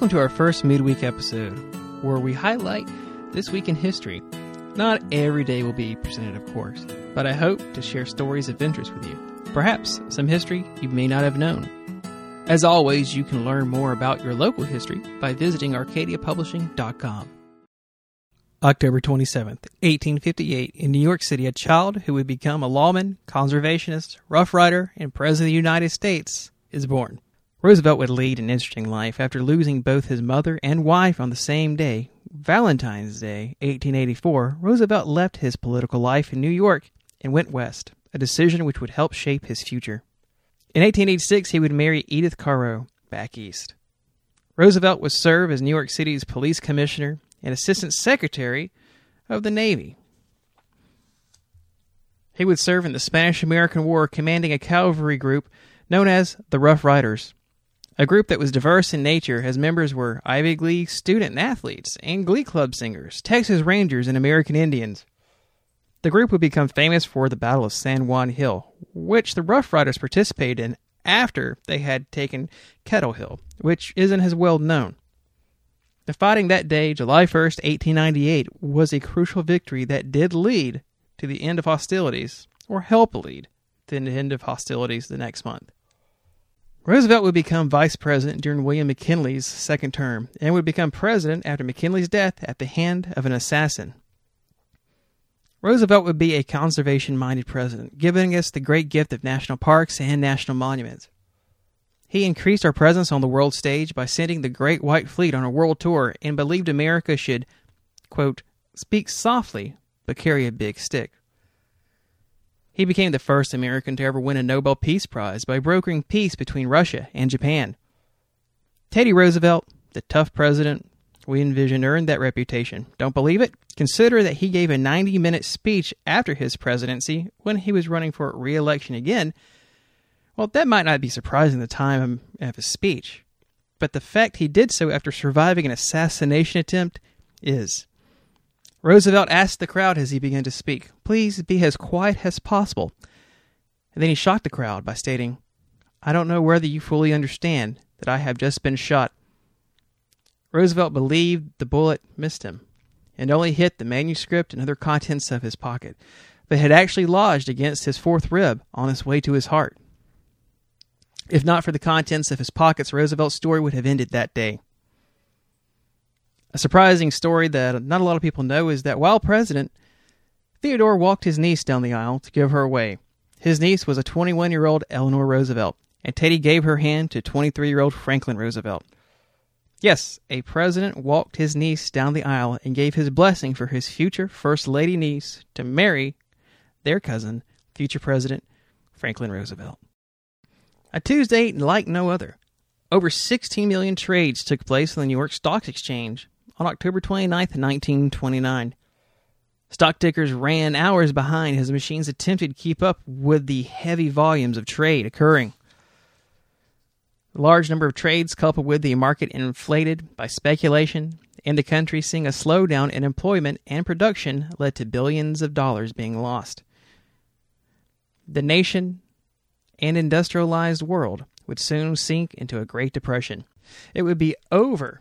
Welcome to our first midweek episode, where we highlight this week in history. Not every day will be presented, of course, but I hope to share stories of interest with you. Perhaps some history you may not have known. As always, you can learn more about your local history by visiting arcadiapublishing.com. October 27th, 1858, in New York City, a child who would become a lawman, conservationist, rough rider, and President of the United States is born. Roosevelt would lead an interesting life after losing both his mother and wife on the same day. Valentine's Day, 1884, Roosevelt left his political life in New York and went west, a decision which would help shape his future. In 1886, he would marry Edith Carow back east. Roosevelt would serve as New York City's police commissioner and Assistant Secretary of the Navy. He would serve in the Spanish American War, commanding a cavalry group known as the Rough Riders, a group that was diverse in nature as members were Ivy League student athletes and Glee Club singers, Texas Rangers, and American Indians. The group would become famous for the Battle of San Juan Hill, which the Rough Riders participated in after they had taken Kettle Hill, which isn't as well known. The fighting that day, July 1st, 1898, was a crucial victory that did lead to the end of hostilities, or help lead to the end of hostilities the next month. Roosevelt would become vice president during William McKinley's second term and would become president after McKinley's death at the hand of an assassin. Roosevelt would be a conservation minded president, giving us the great gift of national parks and national monuments. He increased our presence on the world stage by sending the Great White Fleet on a world tour and believed America should, quote, speak softly but carry a big stick. He became the first American to ever win a Nobel Peace Prize by brokering peace between Russia and Japan. Teddy Roosevelt, the tough president we envision, earned that reputation. Don't believe it? Consider that he gave a 90 minute speech after his presidency when he was running for re election again well, that might not be surprising the time of his speech, but the fact he did so after surviving an assassination attempt is. Roosevelt asked the crowd as he began to speak, Please be as quiet as possible. And then he shocked the crowd by stating, I don't know whether you fully understand that I have just been shot. Roosevelt believed the bullet missed him and only hit the manuscript and other contents of his pocket, but had actually lodged against his fourth rib on its way to his heart. If not for the contents of his pockets, Roosevelt's story would have ended that day. A surprising story that not a lot of people know is that while president, Theodore walked his niece down the aisle to give her away. His niece was a 21 year old Eleanor Roosevelt, and Teddy gave her hand to 23 year old Franklin Roosevelt. Yes, a president walked his niece down the aisle and gave his blessing for his future First Lady niece to marry their cousin, future President Franklin Roosevelt. A Tuesday like no other. Over 16 million trades took place on the New York Stock Exchange on October 29, 1929. Stock tickers ran hours behind as machines attempted to keep up with the heavy volumes of trade occurring. The large number of trades, coupled with the market inflated by speculation and the country seeing a slowdown in employment and production, led to billions of dollars being lost. The nation and industrialized world would soon sink into a Great Depression. It would be over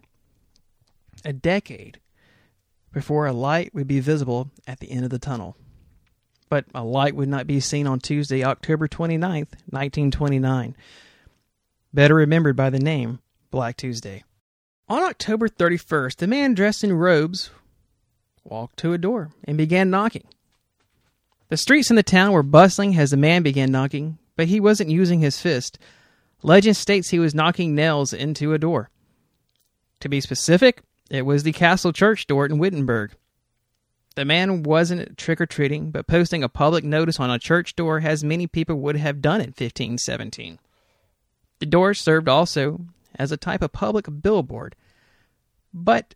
a decade before a light would be visible at the end of the tunnel. But a light would not be seen on Tuesday, October 29th, 1929, better remembered by the name Black Tuesday. On October 31st, a man dressed in robes walked to a door and began knocking. The streets in the town were bustling as the man began knocking, but he wasn't using his fist. Legend states he was knocking nails into a door. To be specific, it was the Castle Church door in Wittenberg. The man wasn't trick or treating, but posting a public notice on a church door as many people would have done in 1517. The door served also as a type of public billboard, but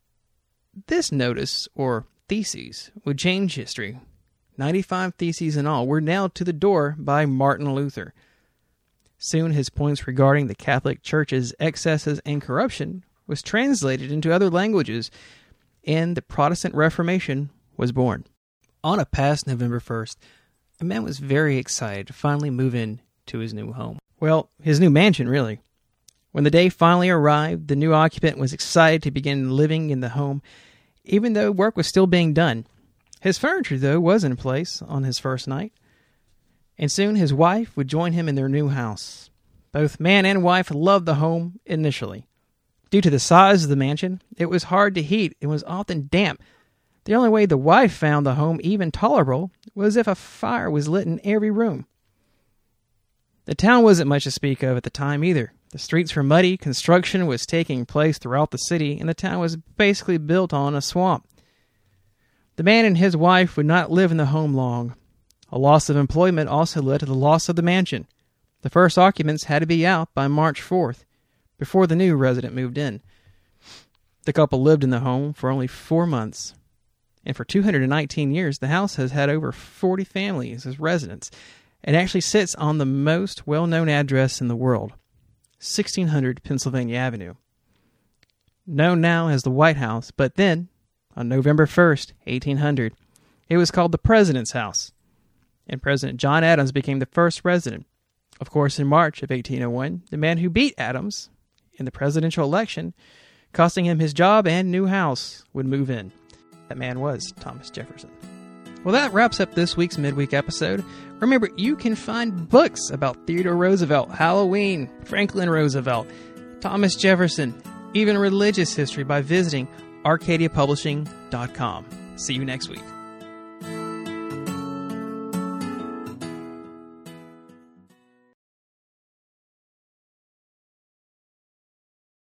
this notice, or theses, would change history 95 theses in all, were nailed to the door by Martin Luther. Soon his points regarding the Catholic Church's excesses and corruption was translated into other languages, and the Protestant Reformation was born. On a past November 1st, a man was very excited to finally move in to his new home. Well, his new mansion, really. When the day finally arrived, the new occupant was excited to begin living in the home, even though work was still being done. His furniture, though, was in place on his first night, and soon his wife would join him in their new house. Both man and wife loved the home initially. Due to the size of the mansion, it was hard to heat and was often damp. The only way the wife found the home even tolerable was if a fire was lit in every room. The town wasn't much to speak of at the time either. The streets were muddy, construction was taking place throughout the city, and the town was basically built on a swamp. The man and his wife would not live in the home long. A loss of employment also led to the loss of the mansion. The first occupants had to be out by March 4th, before the new resident moved in. The couple lived in the home for only four months, and for 219 years, the house has had over 40 families as residents. It actually sits on the most well known address in the world 1600 Pennsylvania Avenue. Known now as the White House, but then, on November 1st, 1800, it was called the President's House, and President John Adams became the first resident. Of course, in March of 1801, the man who beat Adams in the presidential election, costing him his job and new house, would move in. That man was Thomas Jefferson. Well, that wraps up this week's midweek episode. Remember, you can find books about Theodore Roosevelt, Halloween, Franklin Roosevelt, Thomas Jefferson, even religious history by visiting ArcadiaPublishing.com. See you next week.